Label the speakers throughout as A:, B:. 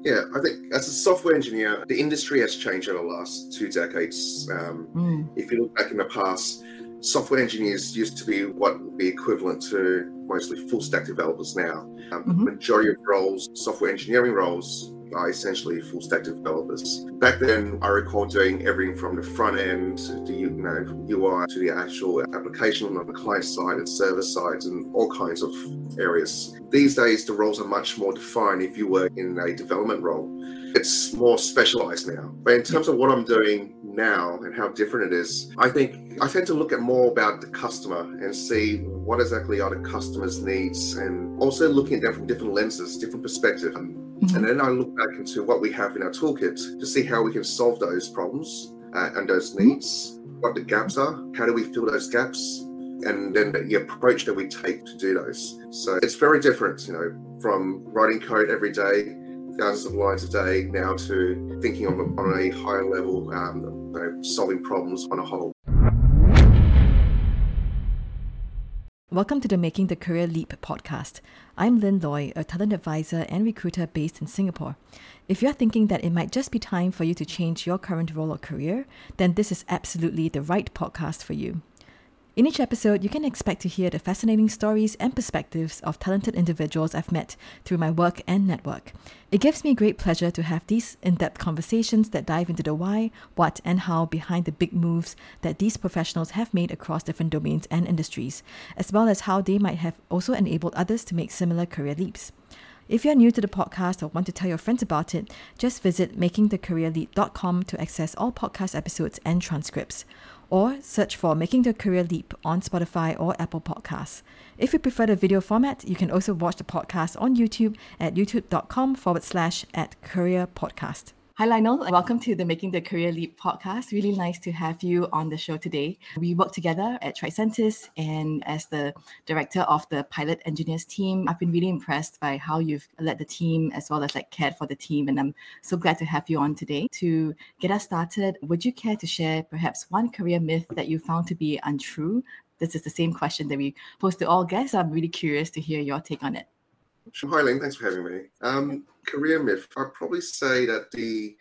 A: Yeah, I think as a software engineer, the industry has changed over the last two decades. Um, mm. If you look back in the past, software engineers used to be what would be equivalent to mostly full stack developers now. Um, mm-hmm. Majority of roles, software engineering roles, are essentially full stack developers. Back then, I recall doing everything from the front end, to the you know, UI, to the actual application on the client side and server sides and all kinds of areas. These days, the roles are much more defined if you work in a development role. It's more specialized now. But in terms of what I'm doing now and how different it is, I think I tend to look at more about the customer and see what exactly are the customer's needs and also looking at them from different lenses, different perspectives. Mm-hmm. And then I look back into what we have in our toolkit to see how we can solve those problems uh, and those mm-hmm. needs, what the gaps are, how do we fill those gaps, and then the approach that we take to do those. So it's very different, you know, from writing code every day, thousands of lines a day, now to thinking on, on a higher level, um, you know, solving problems on a whole.
B: Welcome to the Making the Career Leap podcast. I'm Lynn Loy, a talent advisor and recruiter based in Singapore. If you're thinking that it might just be time for you to change your current role or career, then this is absolutely the right podcast for you. In each episode, you can expect to hear the fascinating stories and perspectives of talented individuals I've met through my work and network. It gives me great pleasure to have these in depth conversations that dive into the why, what, and how behind the big moves that these professionals have made across different domains and industries, as well as how they might have also enabled others to make similar career leaps. If you're new to the podcast or want to tell your friends about it, just visit makingthecareerleap.com to access all podcast episodes and transcripts or search for Making the Career Leap on Spotify or Apple Podcasts. If you prefer the video format, you can also watch the podcast on YouTube at youtube.com forward slash at career podcast. Hi, Lionel. Welcome to the Making the Career Leap podcast. Really nice to have you on the show today. We work together at Tricentis, and as the director of the pilot engineers team, I've been really impressed by how you've led the team as well as like cared for the team. And I'm so glad to have you on today. To get us started, would you care to share perhaps one career myth that you found to be untrue? This is the same question that we pose to all guests. I'm really curious to hear your take on it.
A: Hi, Ling. Thanks for having me. Um, career myth. I'd probably say that the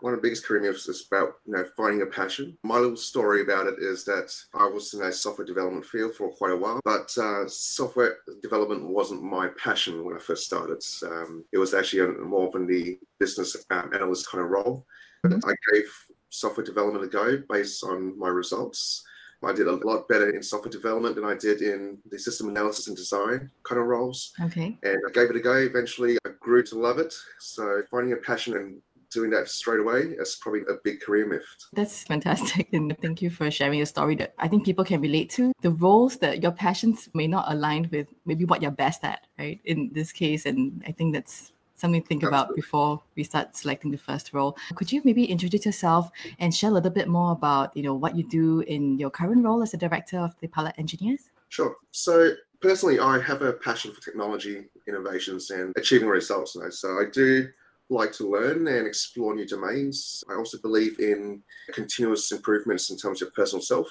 A: one of the biggest career myths is about you know finding a passion. My little story about it is that I was in a software development field for quite a while, but uh, software development wasn't my passion when I first started. Um, it was actually a, more of the business um, analyst kind of role. Mm-hmm. I gave software development a go based on my results. I did a lot better in software development than I did in the system analysis and design kind of roles.
B: Okay.
A: And I gave it a go. Eventually, I grew to love it. So finding a passion and doing that straight away is probably a big career myth.
B: That's fantastic. And thank you for sharing a story that I think people can relate to. The roles that your passions may not align with maybe what you're best at, right? In this case. And I think that's something to think Absolutely. about before we start selecting the first role. Could you maybe introduce yourself and share a little bit more about, you know, what you do in your current role as a director of the Pilot Engineers?
A: Sure. So personally, I have a passion for technology, innovations, and achieving results. So I do like to learn and explore new domains. I also believe in continuous improvements in terms of personal self,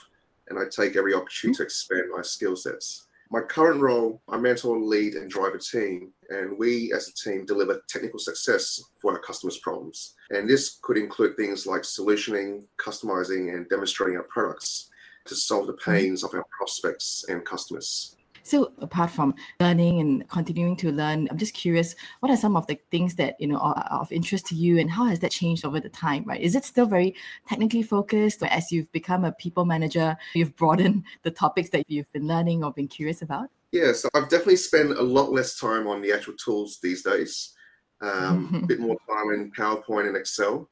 A: and I take every opportunity to mm-hmm. expand my skill sets. My current role, I mentor, lead, and drive a team, and we as a team deliver technical success for our customers' problems. And this could include things like solutioning, customizing, and demonstrating our products to solve the mm-hmm. pains of our prospects and customers.
B: So apart from learning and continuing to learn, I'm just curious, what are some of the things that you know are, of interest to you, and how has that changed over the time? Right? Is it still very technically focused, or as you've become a people manager, you've broadened the topics that you've been learning or been curious about?
A: Yeah, so I've definitely spent a lot less time on the actual tools these days. Um, a bit more time in PowerPoint and Excel.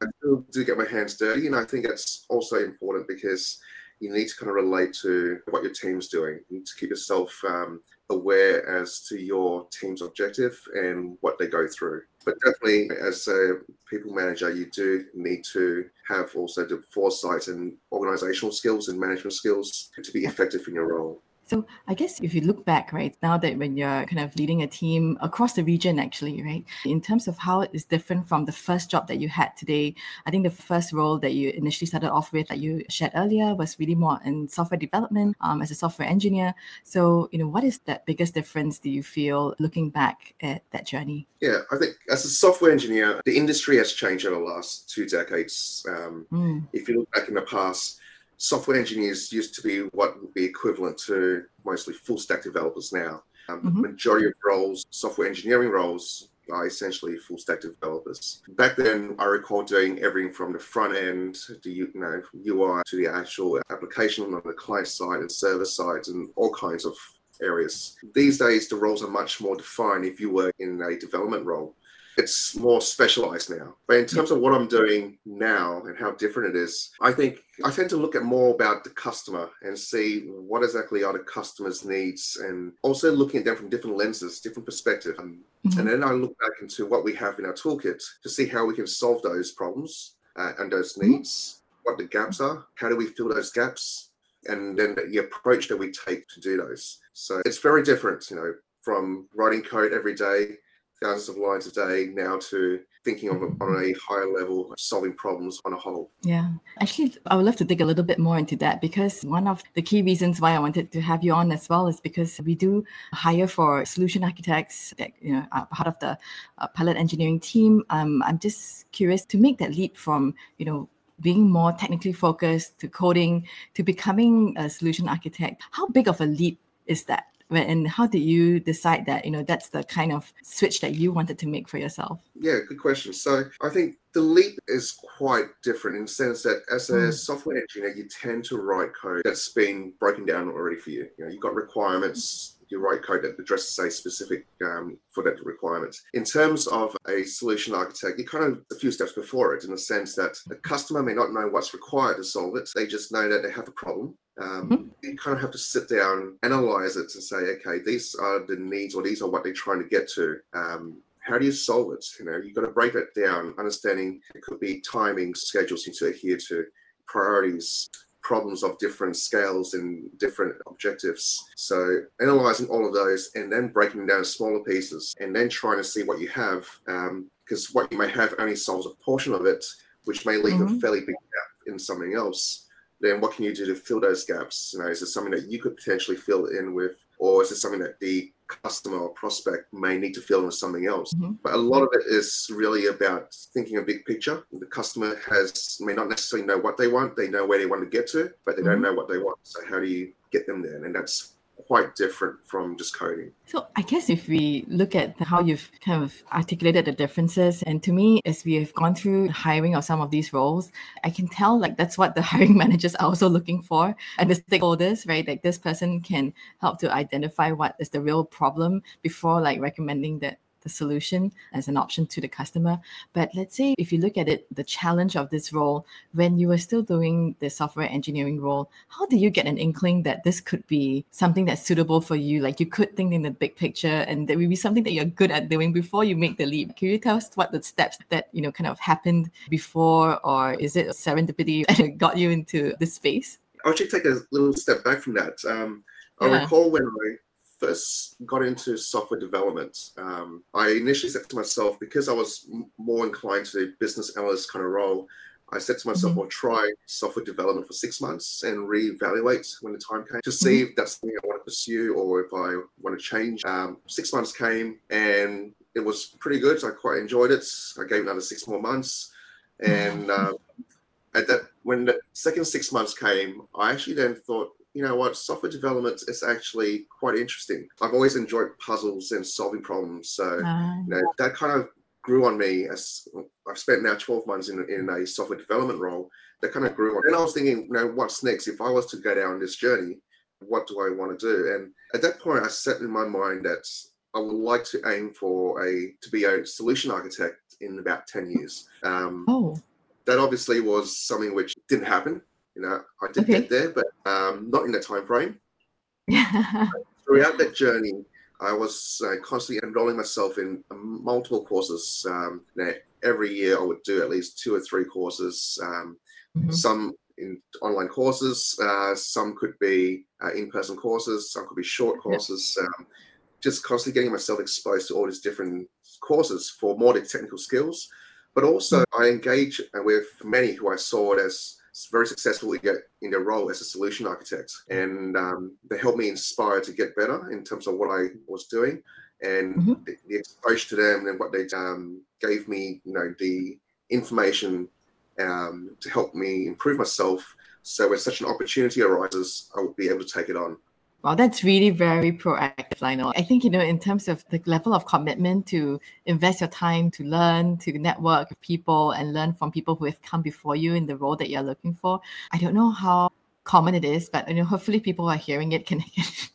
A: I still do get my hands dirty, and I think that's also important because you need to kind of relate to what your team's doing. You need to keep yourself um, aware as to your team's objective and what they go through. But definitely, as a people manager, you do need to have also the foresight and organizational skills and management skills to be effective in your role.
B: So I guess if you look back, right, now that when you're kind of leading a team across the region, actually, right, in terms of how it is different from the first job that you had today, I think the first role that you initially started off with, that you shared earlier, was really more in software development um, as a software engineer. So, you know, what is that biggest difference do you feel looking back at that journey?
A: Yeah, I think as a software engineer, the industry has changed over the last two decades. Um, mm. If you look back in the past, software engineers used to be what would be equivalent to mostly full stack developers now. Um, mm-hmm. Majority of roles, software engineering roles, are essentially full stack developers. Back then, I recall doing everything from the front end, the you know UI, to the actual application on the client side and server sides, and all kinds of areas. These days, the roles are much more defined if you work in a development role it's more specialized now. But in terms of what I'm doing now and how different it is, I think I tend to look at more about the customer and see what exactly are the customer's needs and also looking at them from different lenses, different perspective. Um, mm-hmm. And then I look back into what we have in our toolkit to see how we can solve those problems uh, and those mm-hmm. needs, mm-hmm. what the gaps are, how do we fill those gaps, and then the approach that we take to do those. So it's very different, you know, from writing code every day thousands of lines a day now to thinking of on a higher level, solving problems on a whole.
B: Yeah, actually, I would love to dig a little bit more into that because one of the key reasons why I wanted to have you on as well is because we do hire for solution architects that you know are part of the uh, pilot engineering team. Um, I'm just curious to make that leap from you know being more technically focused to coding to becoming a solution architect. How big of a leap is that? And how did you decide that you know that's the kind of switch that you wanted to make for yourself?
A: Yeah good question. So i think the leap is quite different in the sense that as a mm. software engineer you tend to write code that's been broken down already for you. You know you've got requirements you write code that addresses a specific um, for that requirement. In terms of a solution architect, you're kind of a few steps before it in the sense that the customer may not know what's required to solve it. They just know that they have a problem um, mm-hmm. You kind of have to sit down, analyze it, and say, okay, these are the needs, or these are what they're trying to get to. Um, how do you solve it? You know, you've got to break it down, understanding it could be timing, schedules you need to adhere to, priorities, problems of different scales and different objectives. So analyzing all of those and then breaking them down smaller pieces and then trying to see what you have, because um, what you may have only solves a portion of it, which may leave mm-hmm. a fairly big gap in something else then what can you do to fill those gaps? You know, is it something that you could potentially fill in with, or is it something that the customer or prospect may need to fill in with something else? Mm-hmm. But a lot of it is really about thinking a big picture. The customer has may not necessarily know what they want; they know where they want to get to, but they mm-hmm. don't know what they want. So how do you get them there? And that's quite different from just coding.
B: So I guess if we look at how you've kind of articulated the differences, and to me, as we have gone through hiring of some of these roles, I can tell like that's what the hiring managers are also looking for, and the stakeholders, right? Like this person can help to identify what is the real problem before like recommending that the solution as an option to the customer. But let's say if you look at it, the challenge of this role, when you were still doing the software engineering role, how do you get an inkling that this could be something that's suitable for you? Like you could think in the big picture and there will be something that you're good at doing before you make the leap. Can you tell us what the steps that, you know, kind of happened before or is it serendipity that got you into this space?
A: I'll actually take a little step back from that. Um, I yeah. recall when I first got into software development, um, I initially said to myself, because I was m- more inclined to business analyst kind of role, I said to myself, mm-hmm. I'll try software development for six months and reevaluate when the time came to see mm-hmm. if that's something I want to pursue or if I want to change. Um, six months came and it was pretty good. I quite enjoyed it. I gave another six more months. And uh, at that, when the second six months came, I actually then thought, you know what, software development is actually quite interesting. I've always enjoyed puzzles and solving problems. So, uh, you know, that kind of grew on me as I've spent now 12 months in, in a software development role. That kind of grew on. And I was thinking, you know, what's next? If I was to go down this journey, what do I want to do? And at that point, I set in my mind that I would like to aim for a to be a solution architect in about 10 years. Um, oh. That obviously was something which didn't happen. You know, I did okay. get there, but um, not in that time frame. Throughout that journey, I was uh, constantly enrolling myself in um, multiple courses. Um, every year, I would do at least two or three courses. Um, mm-hmm. Some in online courses. Uh, some could be uh, in-person courses. Some could be short courses. Um, just constantly getting myself exposed to all these different courses for more technical skills. But also, mm-hmm. I engage with many who I saw as very successful in, get, in their role as a solution architect, and um, they helped me inspire to get better in terms of what I was doing, and mm-hmm. the, the, exposure to them and what they um, gave me, you know, the information um, to help me improve myself. So when such an opportunity arises, I will be able to take it on.
B: Wow, that's really very proactive, Lionel. I think, you know, in terms of the level of commitment to invest your time to learn, to network with people and learn from people who have come before you in the role that you're looking for. I don't know how common it is, but you know, hopefully people who are hearing it can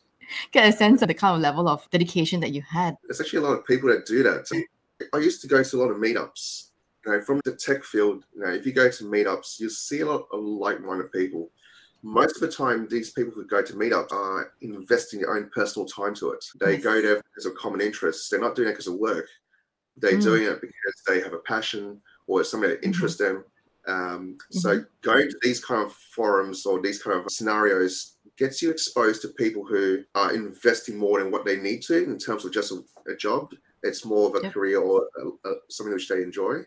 B: get a sense of the kind of level of dedication that you had.
A: There's actually a lot of people that do that. I used to go to a lot of meetups you know, from the tech field, you know, if you go to meetups, you see a lot of like-minded people. Most of the time, these people who go to meetups are investing their own personal time to it. They yes. go there because of common interests. They're not doing it because of work. They're mm. doing it because they have a passion or it's something that mm-hmm. interests mm-hmm. them. Um, mm-hmm. So going to these kind of forums or these kind of scenarios gets you exposed to people who are investing more than what they need to in terms of just a, a job. It's more of a yep. career or a, a, something which they enjoy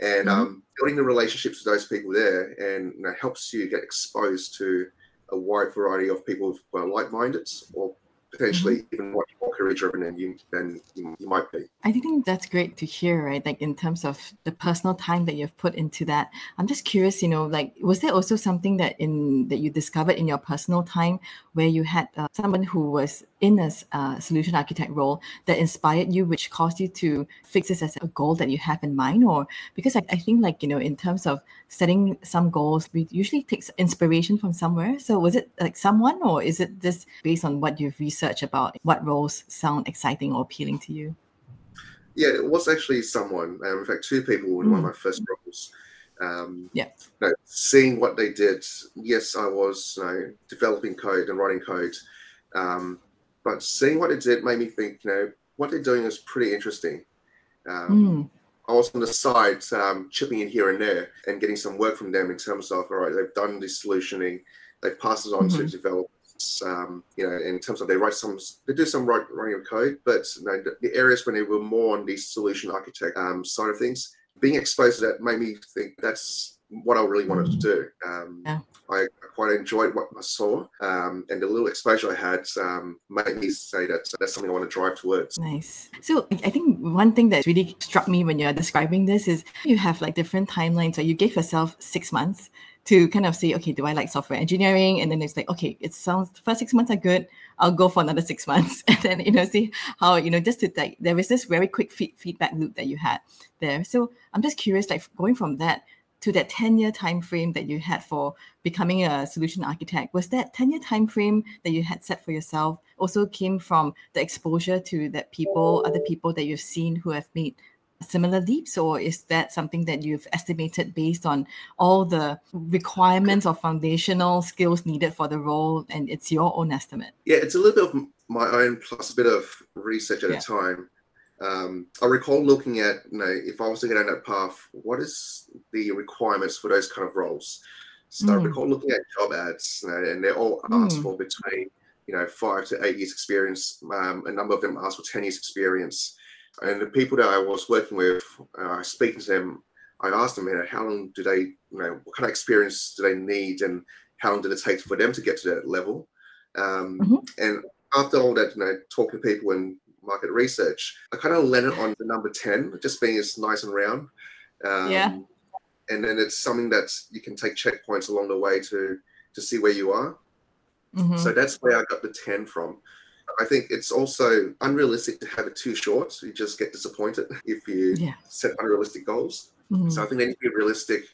A: and mm-hmm. um, building the relationships with those people there and you know, helps you get exposed to a wide variety of people who are like-minded or potentially mm-hmm. even much more career driven than you than you, you might be.
B: I think that's great to hear, right? Like in terms of the personal time that you've put into that. I'm just curious, you know, like was there also something that in that you discovered in your personal time where you had uh, someone who was in a uh, solution architect role that inspired you, which caused you to fix this as a goal that you have in mind? Or because I, I think like, you know, in terms of setting some goals, we usually takes inspiration from somewhere. So was it like someone or is it just based on what you've researched about what roles sound exciting or appealing to you?
A: Yeah, it was actually someone. Um, in fact, two people in mm. one of mm. my first roles. Um,
B: yeah.
A: You know, seeing what they did. Yes, I was you know, developing code and writing code. Um, but seeing what they did made me think, you know, what they're doing is pretty interesting. Um, mm. I was on the side um, chipping in here and there and getting some work from them in terms of, all right, they've done this solutioning, they've passed it on mm-hmm. to developers. Um, you know, in terms of they write some, they do some write, writing of code, but you know, the, the, areas when they were more on the solution architect um, side of things, being exposed to that made me think that's what I really wanted to do. Um, yeah. I quite enjoyed what I saw, um, and the little exposure I had um, made me say that that's something I want to drive towards.
B: Nice. So I think one thing that really struck me when you're describing this is you have like different timelines. So you gave yourself six months to kind of say, okay, do I like software engineering? And then it's like, okay, it sounds the first six months are good. I'll go for another six months, and then you know see how you know just to like there was this very quick feed, feedback loop that you had there. So I'm just curious, like going from that to that 10 year time frame that you had for becoming a solution architect was that 10 year time frame that you had set for yourself also came from the exposure to that people other people that you've seen who have made similar leaps or is that something that you've estimated based on all the requirements or foundational skills needed for the role and it's your own estimate
A: yeah it's a little bit of my own plus a bit of research at yeah. a time um, I recall looking at, you know, if I was to get on that path, what is the requirements for those kind of roles? So mm. I recall looking at job ads, you know, and they're all asked mm. for between, you know, five to eight years experience. Um, a number of them asked for 10 years experience. And the people that I was working with, uh, speaking to them, I asked them, you know, how long do they, you know, what kind of experience do they need and how long did it take for them to get to that level? Um, mm-hmm. And after all that, you know, talking to people and market research, I kind of landed on the number 10, just being as nice and round.
B: Um, yeah.
A: And then it's something that you can take checkpoints along the way to to see where you are. Mm-hmm. So that's where I got the 10 from. I think it's also unrealistic to have it too short. You just get disappointed if you yeah. set unrealistic goals. Mm-hmm. So I think they need to be realistic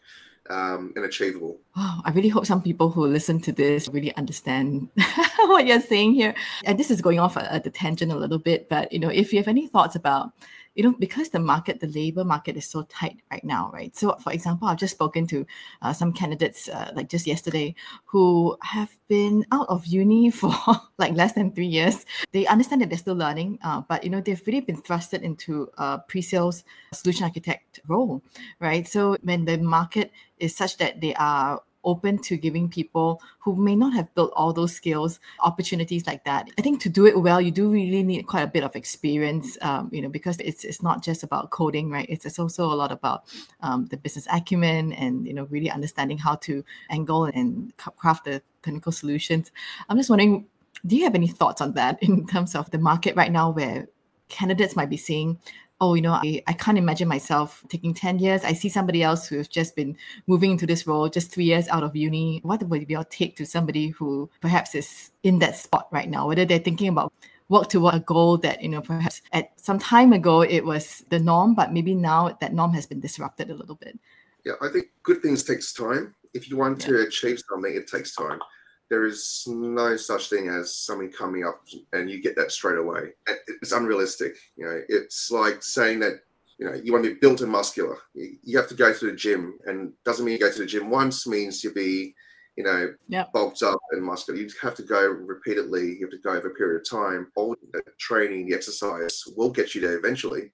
A: um, and achievable.
B: Oh, I really hope some people who listen to this really understand what you're saying here. And this is going off at the tangent a little bit, but you know, if you have any thoughts about you know, because the market, the labor market is so tight right now, right? So, for example, I've just spoken to uh, some candidates, uh, like just yesterday, who have been out of uni for like less than three years. They understand that they're still learning, uh, but you know, they've really been thrusted into a pre-sales solution architect role, right? So when the market is such that they are open to giving people who may not have built all those skills opportunities like that. I think to do it well, you do really need quite a bit of experience, um, you know, because it's it's not just about coding, right? It's, it's also a lot about um, the business acumen and you know really understanding how to angle and craft the technical solutions. I'm just wondering, do you have any thoughts on that in terms of the market right now, where candidates might be seeing oh, you know, I, I can't imagine myself taking 10 years. I see somebody else who's just been moving into this role just three years out of uni. What would it be your take to somebody who perhaps is in that spot right now, whether they're thinking about work toward a goal that, you know, perhaps at some time ago it was the norm, but maybe now that norm has been disrupted a little bit.
A: Yeah, I think good things takes time. If you want yeah. to achieve something, it takes time there is no such thing as something coming up and you get that straight away. It's unrealistic. You know, it's like saying that you know you want to be built and muscular. You have to go to the gym, and doesn't mean you go to the gym once means you'll be you know yep. bulked up and muscular. You have to go repeatedly. You have to go over a period of time. All the training, the exercise will get you there eventually.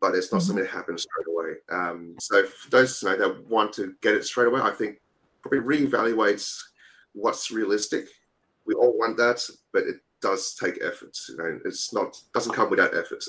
A: But it's not mm-hmm. something that happens straight away. Um, so for those you know, that want to get it straight away, I think probably reevaluates what's realistic. We all want that, but it does take effort. You know, it's not doesn't come without effort.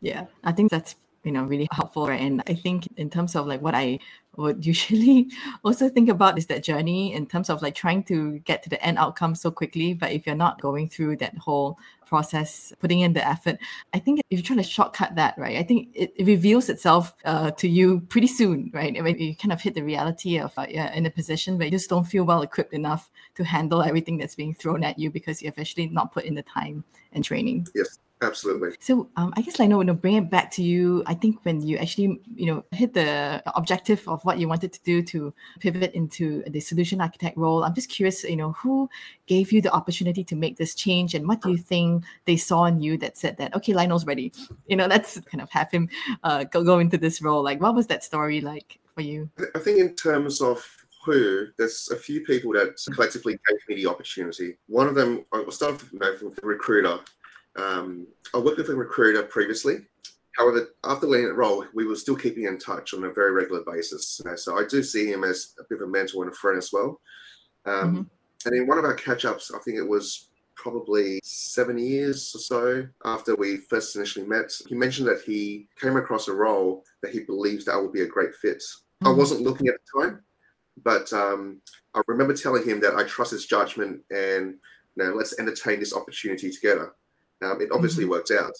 B: Yeah, I think that's you know really helpful right and i think in terms of like what i would usually also think about is that journey in terms of like trying to get to the end outcome so quickly but if you're not going through that whole process putting in the effort. I think if you try to shortcut that right i think it, it reveals itself uh, to you pretty soon right? I mean, you kind of hit the reality of uh, in a position where you just don't feel well equipped enough to handle everything that's being thrown at you because you've actually not put in the time and training.
A: Yes Absolutely.
B: So um, I guess like, you know, bring it back to you. I think when you actually, you know, hit the objective of what you wanted to do to pivot into the solution architect role, I'm just curious, you know, who gave you the opportunity to make this change and what do you think they saw in you that said that, okay, Lionel's ready. You know, let's kind of have him uh, go, go into this role. Like, what was that story like for you?
A: I think in terms of who, there's a few people that collectively gave me the opportunity. One of them, I'll start with, you know, from the recruiter. Um, I worked with a recruiter previously. However, after landing that role, we were still keeping in touch on a very regular basis. So I do see him as a bit of a mentor and a friend as well. Um, mm-hmm. And in one of our catch ups, I think it was probably seven years or so after we first initially met, he mentioned that he came across a role that he believes that would be a great fit. Mm-hmm. I wasn't looking at the time, but um, I remember telling him that I trust his judgment and you know, let's entertain this opportunity together. Um, it obviously mm-hmm. worked out.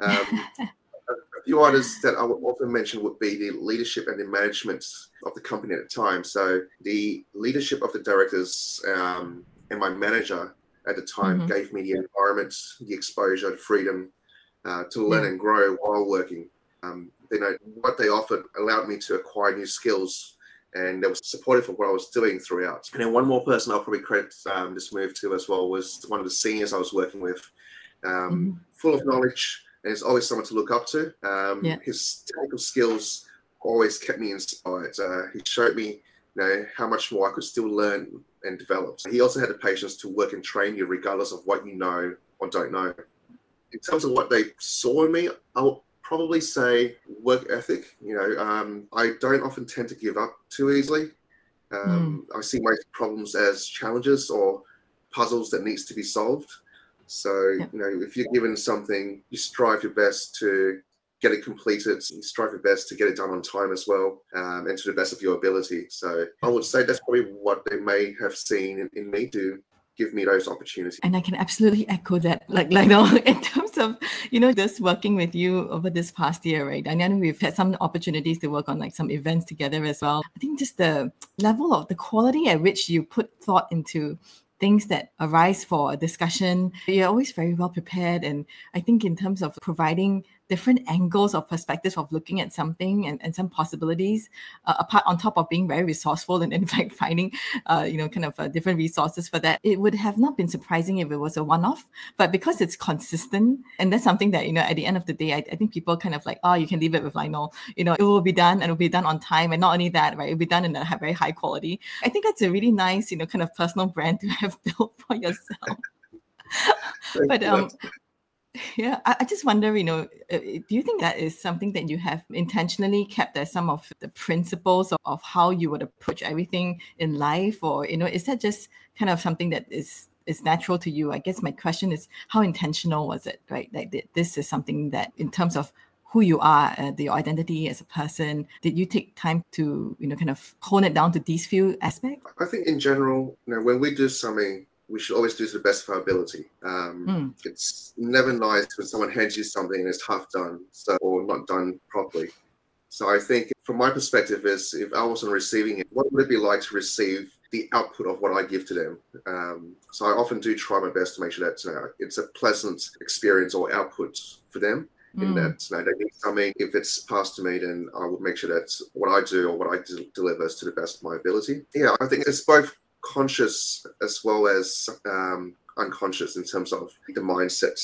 A: Um, a few items that I would also mention would be the leadership and the management of the company at the time. So the leadership of the directors um, and my manager at the time mm-hmm. gave me the environment, the exposure, the freedom uh, to learn yeah. and grow while working. Um, you know what they offered allowed me to acquire new skills and they were supportive of what I was doing throughout. And then one more person I'll probably credit um, this move to as well was one of the seniors I was working with um, mm-hmm. full of knowledge, and he's always someone to look up to. Um, yeah. His technical skills always kept me inspired. Uh, he showed me, you know, how much more I could still learn and develop. He also had the patience to work and train you regardless of what you know or don't know. In terms of what they saw in me, I would probably say work ethic. You know, um, I don't often tend to give up too easily. Um, mm. I see my problems as challenges or puzzles that needs to be solved. So, yeah. you know, if you're given something, you strive your best to get it completed. You strive your best to get it done on time as well, um, and to the best of your ability. So, I would say that's probably what they may have seen in, in me to give me those opportunities.
B: And I can absolutely echo that. Like, like now, in terms of you know, just working with you over this past year, right? And then we've had some opportunities to work on like some events together as well. I think just the level of the quality at which you put thought into things that arise for a discussion. You're always very well prepared. And I think in terms of providing different angles or perspectives of looking at something and, and some possibilities uh, apart on top of being very resourceful and in fact finding uh, you know kind of uh, different resources for that it would have not been surprising if it was a one-off. But because it's consistent and that's something that you know at the end of the day I, I think people kind of like oh you can leave it with Lionel you know it will be done and it will be done on time. And not only that right it will be done in a very high quality. I think that's a really nice you know kind of personal brand to have built for yourself. But um Yeah, I, I just wonder, you know, uh, do you think that is something that you have intentionally kept as some of the principles of, of how you would approach everything in life, or you know, is that just kind of something that is is natural to you? I guess my question is, how intentional was it? Right, like this is something that, in terms of who you are, uh, the identity as a person? Did you take time to, you know, kind of hone it down to these few aspects?
A: I think in general, you know, when we do something, we should always do to the best of our ability. Um, mm. It's never nice when someone hands you something and it's half done, so or not done properly. So I think, from my perspective, is if I wasn't receiving it, what would it be like to receive the output of what I give to them? Um, so I often do try my best to make sure that uh, it's a pleasant experience or output for them in mm. that you know, they need something. If it's passed to me, then I will make sure that what I do or what I deliver is to the best of my ability. Yeah, I think it's both conscious as well as um, unconscious in terms of the mindset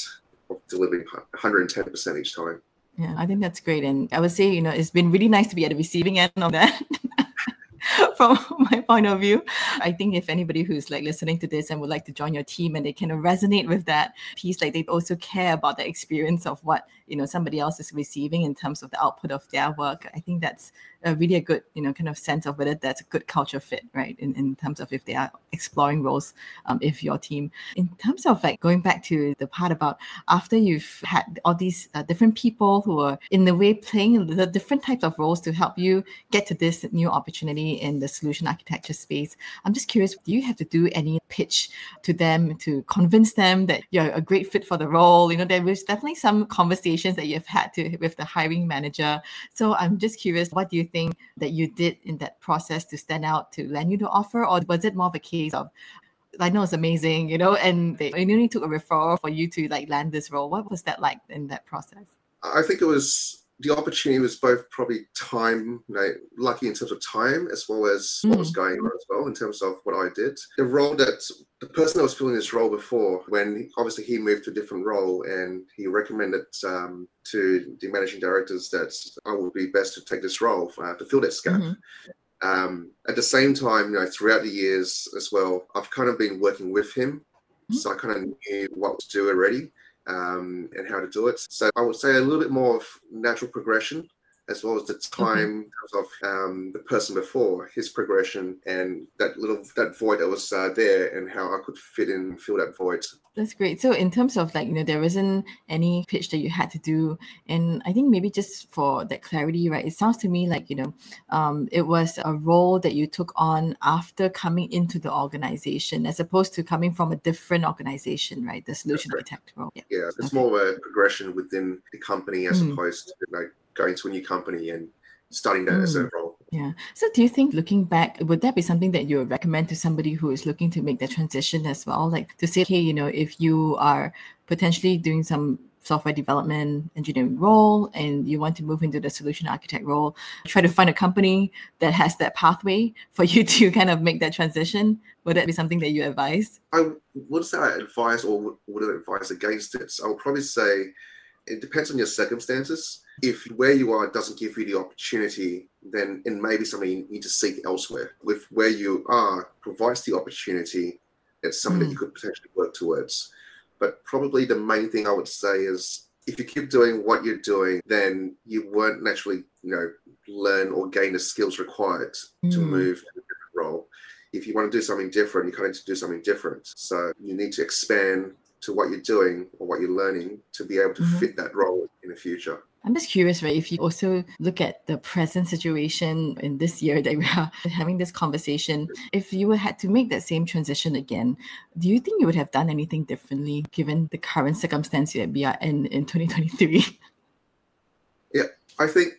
A: of delivering 110% each time.
B: Yeah, I think that's great. And I would say, you know, it's been really nice to be at the receiving end of that. from my point of view. I think if anybody who's like listening to this and would like to join your team and they can resonate with that piece, like they also care about the experience of what you know somebody else is receiving in terms of the output of their work. I think that's a really a good you know kind of sense of whether that's a good culture fit, right? In, in terms of if they are exploring roles, um, if your team. In terms of like going back to the part about after you've had all these uh, different people who are in the way playing the different types of roles to help you get to this new opportunity in the solution architecture space. I'm just curious, do you have to do any pitch to them to convince them that you're a great fit for the role? You know, there was definitely some conversations that you've had to with the hiring manager. So I'm just curious, what do you think that you did in that process to stand out to land you the offer, or was it more of a case of I know it's amazing, you know, and they only took a referral for you to like land this role. What was that like in that process?
A: I think it was the opportunity was both probably time, you know, lucky in terms of time as well as mm. what was mm. going on as well in terms of what I did. The role that the person that was filling this role before, when obviously he moved to a different role and he recommended um, to the managing directors that I would be best to take this role uh, to fill that gap. Mm-hmm. Um, at the same time, you know, throughout the years as well, I've kind of been working with him. Mm-hmm. So I kind of knew what to do already um, and how to do it. So I would say a little bit more of natural progression as well as the time mm-hmm. of um, the person before his progression and that little that void that was uh, there and how I could fit in fill that void.
B: That's great. So in terms of like you know there wasn't any pitch that you had to do, and I think maybe just for that clarity, right? It sounds to me like you know um, it was a role that you took on after coming into the organization as opposed to coming from a different organization, right? The solution architect role.
A: Yeah, yeah it's okay. more of a progression within the company as mm. opposed to like going to a new company and starting that mm. as a role.
B: Yeah. So do you think looking back, would that be something that you would recommend to somebody who is looking to make that transition as well? Like to say, hey, you know, if you are potentially doing some software development engineering role and you want to move into the solution architect role, try to find a company that has that pathway for you to kind of make that transition. Would that be something that you advise?
A: I would say I advise or would advise against it. So I would probably say it depends on your circumstances. If where you are doesn't give you the opportunity, then it may be something you need to seek elsewhere. With where you are provides the opportunity, it's something mm. that you could potentially work towards. But probably the main thing I would say is if you keep doing what you're doing, then you won't naturally, you know, learn or gain the skills required mm. to move to a different role. If you want to do something different, you kind of need to do something different. So you need to expand to what you're doing or what you're learning to be able to mm-hmm. fit that role in the future.
B: I'm just curious, right? If you also look at the present situation in this year that we are having this conversation, if you had to make that same transition again, do you think you would have done anything differently given the current circumstance that we are in in 2023?
A: Yeah, I think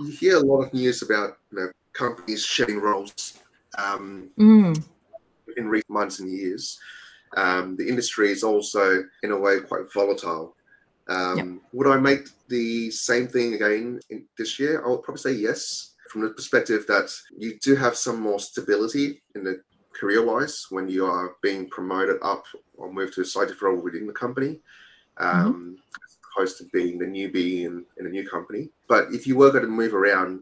A: you hear a lot of news about you know companies shedding roles um, mm. in recent months and years. Um, the industry is also, in a way, quite volatile. Um, yep. Would I make the same thing again in, this year? I would probably say yes, from the perspective that you do have some more stability in the career-wise when you are being promoted up or moved to a different role within the company, um, mm-hmm. as opposed to being the newbie in, in a new company. But if you were going to move around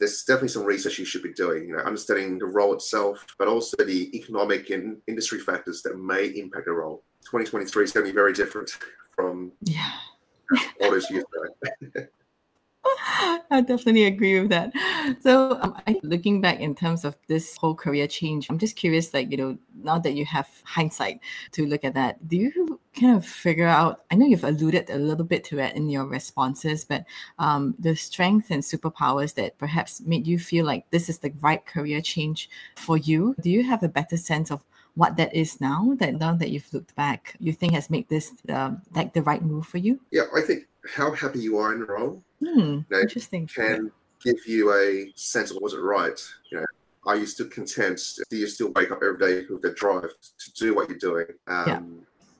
A: there's definitely some research you should be doing, you know, understanding the role itself, but also the economic and industry factors that may impact a role. 2023 is going to be very different from
B: yeah
A: all those years back.
B: I definitely agree with that. So, um, I, looking back in terms of this whole career change, I'm just curious, like, you know, now that you have hindsight to look at that, do you kind of figure out? I know you've alluded a little bit to it in your responses, but um, the strength and superpowers that perhaps made you feel like this is the right career change for you, do you have a better sense of what that is now that now that you've looked back you think has made this um, like the right move for you
A: yeah i think how happy you are in the role
B: Hmm, you know, interesting.
A: Can give you a sense of was it right? You know, are you still content? Do you still wake up every day with the drive to do what you're doing? Um, yeah.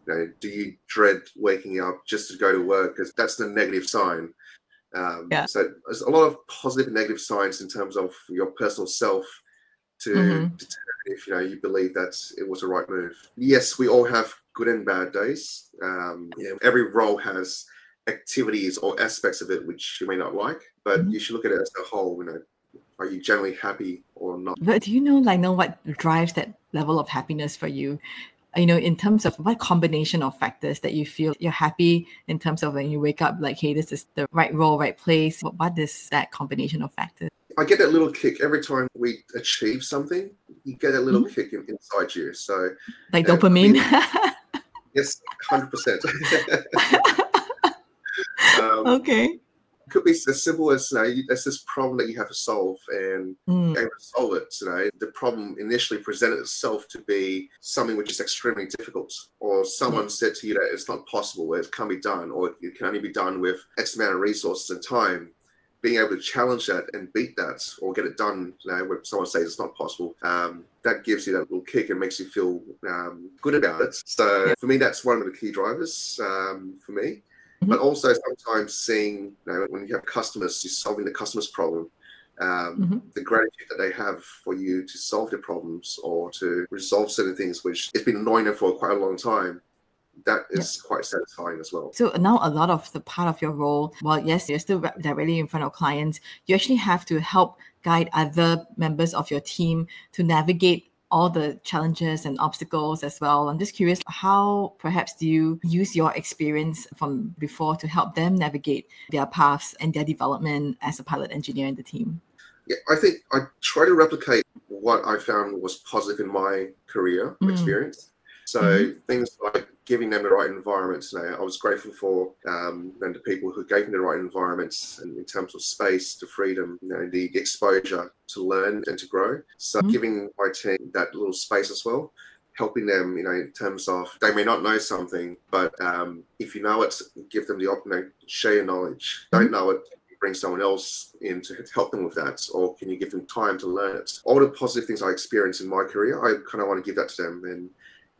A: You know, do you dread waking up just to go to work? Because that's the negative sign. Um, yeah. So there's a lot of positive and negative signs in terms of your personal self to mm-hmm. determine if you know you believe that it was the right move. Yes, we all have good and bad days. Um, yeah, every role has activities or aspects of it which you may not like, but mm-hmm. you should look at it as a whole. You know, are you generally happy or not?
B: But do you know, like, know what drives that level of happiness for you? You know, in terms of what combination of factors that you feel you're happy in terms of when you wake up, like, hey, this is the right role, right place. What, what is that combination of factors?
A: I get that little kick every time we achieve something. You get a little mm-hmm. kick in, inside you. So,
B: like uh, dopamine.
A: yes, hundred percent.
B: Um, okay.
A: Could be as simple as you know, there's this problem that you have to solve, and mm. solve it. You know, the problem initially presented itself to be something which is extremely difficult, or someone mm. said to you that it's not possible, it can't be done, or it can only be done with X amount of resources and time being able to challenge that and beat that or get it done you know, when someone says it's not possible um, that gives you that little kick and makes you feel um, good about it so yeah. for me that's one of the key drivers um, for me but also sometimes seeing you know, when you have customers, you're solving the customer's problem. Um, mm-hmm. The gratitude that they have for you to solve their problems or to resolve certain things, which it's been annoying them for quite a long time, that is yeah. quite satisfying as well.
B: So now a lot of the part of your role, well, yes, you're still directly in front of clients. You actually have to help guide other members of your team to navigate all the challenges and obstacles as well. I'm just curious, how perhaps do you use your experience from before to help them navigate their paths and their development as a pilot engineer in the team?
A: Yeah, I think I try to replicate what I found was positive in my career mm. experience. So mm-hmm. things like giving them the right environments. You know, I was grateful for um, and the people who gave me the right environments and in terms of space, the freedom, you know, the exposure to learn and to grow. So mm-hmm. giving my team that little space as well helping them, you know, in terms of they may not know something, but um, if you know it, give them the opportunity, share your knowledge. Mm-hmm. Don't know it, bring someone else in to help them with that, or can you give them time to learn it? All the positive things I experienced in my career, I kind of want to give that to them and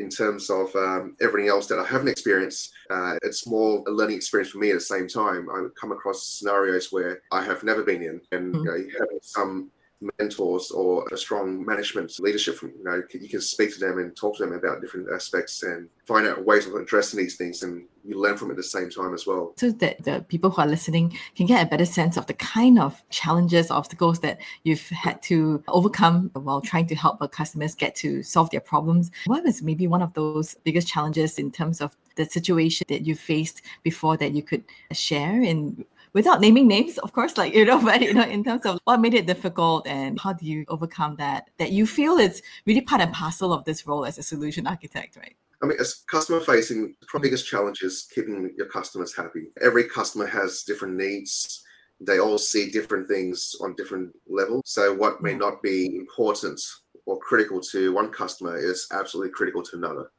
A: in terms of um, everything else that I haven't experienced. Uh, it's more a learning experience for me at the same time. I come across scenarios where I have never been in, and mm-hmm. you know, having some mentors or a strong management leadership from you know you can speak to them and talk to them about different aspects and find out ways of addressing these things and you learn from it at the same time as well.
B: So that the people who are listening can get a better sense of the kind of challenges obstacles that you've had to overcome while trying to help our customers get to solve their problems. What was maybe one of those biggest challenges in terms of the situation that you faced before that you could share in without naming names, of course, like, you know, but, you know, in terms of what made it difficult and how do you overcome that, that you feel is really part and parcel of this role as a solution architect, right?
A: I mean, as customer facing, the biggest challenge is keeping your customers happy. Every customer has different needs. They all see different things on different levels. So, what may not be important or critical to one customer is absolutely critical to another.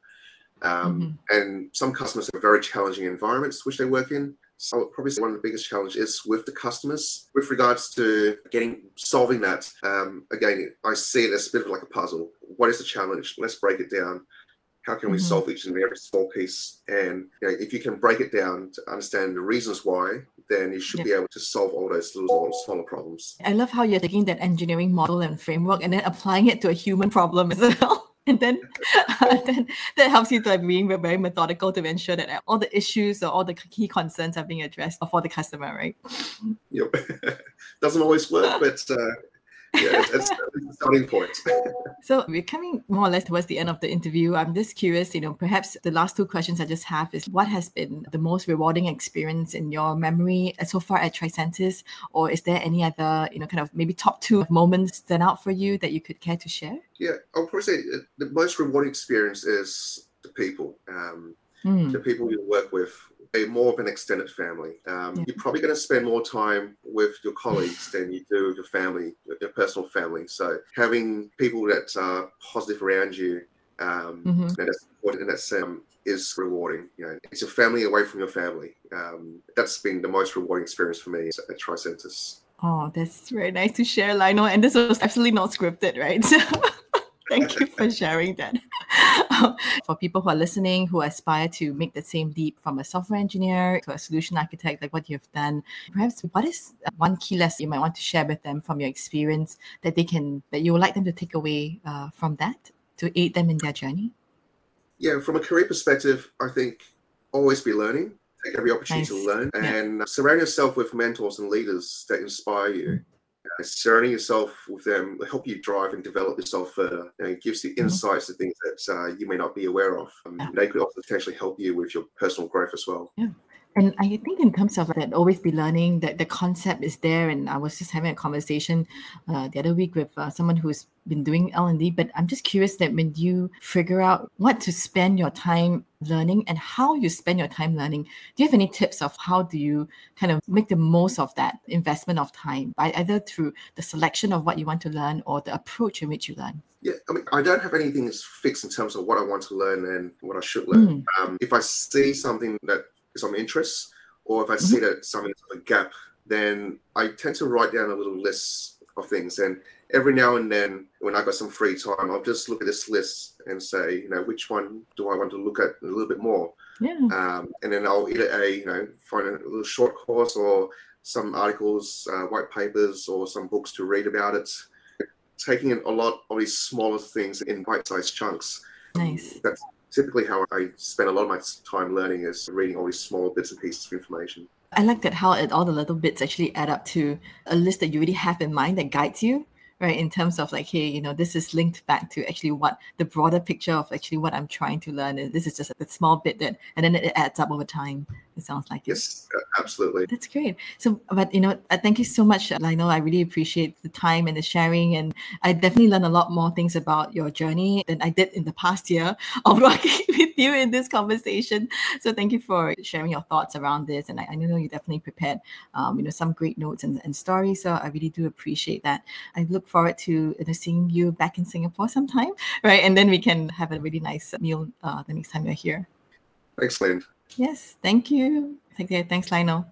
A: Um, mm-hmm. And some customers have very challenging environments which they work in. So I would probably say one of the biggest challenges is with the customers with regards to getting solving that. Um, again, I see it as a bit of like a puzzle. What is the challenge? Let's break it down. How can we mm-hmm. solve each and every small piece? And you know, if you can break it down to understand the reasons why, then you should yeah. be able to solve all those little smaller problems.
B: I love how you're taking that engineering model and framework and then applying it to a human problem as well and then, uh, then that helps you to being very methodical to ensure that all the issues or all the key concerns are being addressed for the customer, right?
A: Yep. Doesn't always work, but uh, yeah, it's, a starting point.
B: so we're coming more or less towards the end of the interview. I'm just curious, you know, perhaps the last two questions I just have is what has been the most rewarding experience in your memory so far at Tricentis, or is there any other, you know, kind of maybe top two moments stand out for you that you could care to share?
A: Yeah, I'll probably say uh, the most rewarding experience is the people. Um, mm. the people you work with more of an extended family. Um, yeah. You're probably going to spend more time with your colleagues than you do with your family, your personal family. So having people that are positive around you, um, mm-hmm. that's important, and that's um, is rewarding. You know, it's a family away from your family. Um, that's been the most rewarding experience for me at Tricentis.
B: Oh, that's very nice to share, Lionel. And this was absolutely not scripted, right? Thank you for sharing that. for people who are listening who aspire to make the same leap from a software engineer to a solution architect, like what you've done, perhaps what is one key lesson you might want to share with them from your experience that they can that you would like them to take away uh, from that to aid them in their journey?
A: Yeah, from a career perspective, I think always be learning. Take every opportunity nice. to learn and yeah. surround yourself with mentors and leaders that inspire you. Mm-hmm surrounding yourself with them will help you drive and develop yourself further. You know, it gives you mm-hmm. insights to things that uh, you may not be aware of. Um, yeah. They could also potentially help you with your personal growth as well.
B: Yeah. And I think in terms of that, always be learning that the concept is there. And I was just having a conversation uh, the other week with uh, someone who's been doing L and D. But I'm just curious that when you figure out what to spend your time learning and how you spend your time learning, do you have any tips of how do you kind of make the most of that investment of time, by either through the selection of what you want to learn or the approach in which you learn?
A: Yeah, I mean, I don't have anything that's fixed in terms of what I want to learn and what I should learn. Mm. Um, if I see something that some interests, or if I mm-hmm. see that something's a gap, then I tend to write down a little list of things. And every now and then, when I've got some free time, I'll just look at this list and say, you know, which one do I want to look at a little bit more?
B: Yeah.
A: Um, and then I'll either a you know find a little short course or some articles, uh, white papers, or some books to read about it. Taking a lot of these smaller things in bite-sized chunks.
B: Nice.
A: That's typically how I spend a lot of my time learning is reading all these small bits and pieces of information.
B: I like that how it, all the little bits actually add up to a list that you already have in mind that guides you right in terms of like hey you know this is linked back to actually what the broader picture of actually what i'm trying to learn. Is this is just a small bit that and then it adds up over time. It sounds like
A: yes it. absolutely.
B: That's great. So but you know uh, thank you so much I know i really appreciate the time and the sharing and i definitely learned a lot more things about your journey than i did in the past year of working with you in this conversation. So thank you for sharing your thoughts around this and i, I know you definitely prepared um, you know some great notes and, and stories so i really do appreciate that. I look forward to you know, seeing you back in Singapore sometime, right? And then we can have a really nice meal uh, the next time you're here.
A: Thanks, Lynn.
B: Yes, thank you. Thank you. Thanks, Lionel.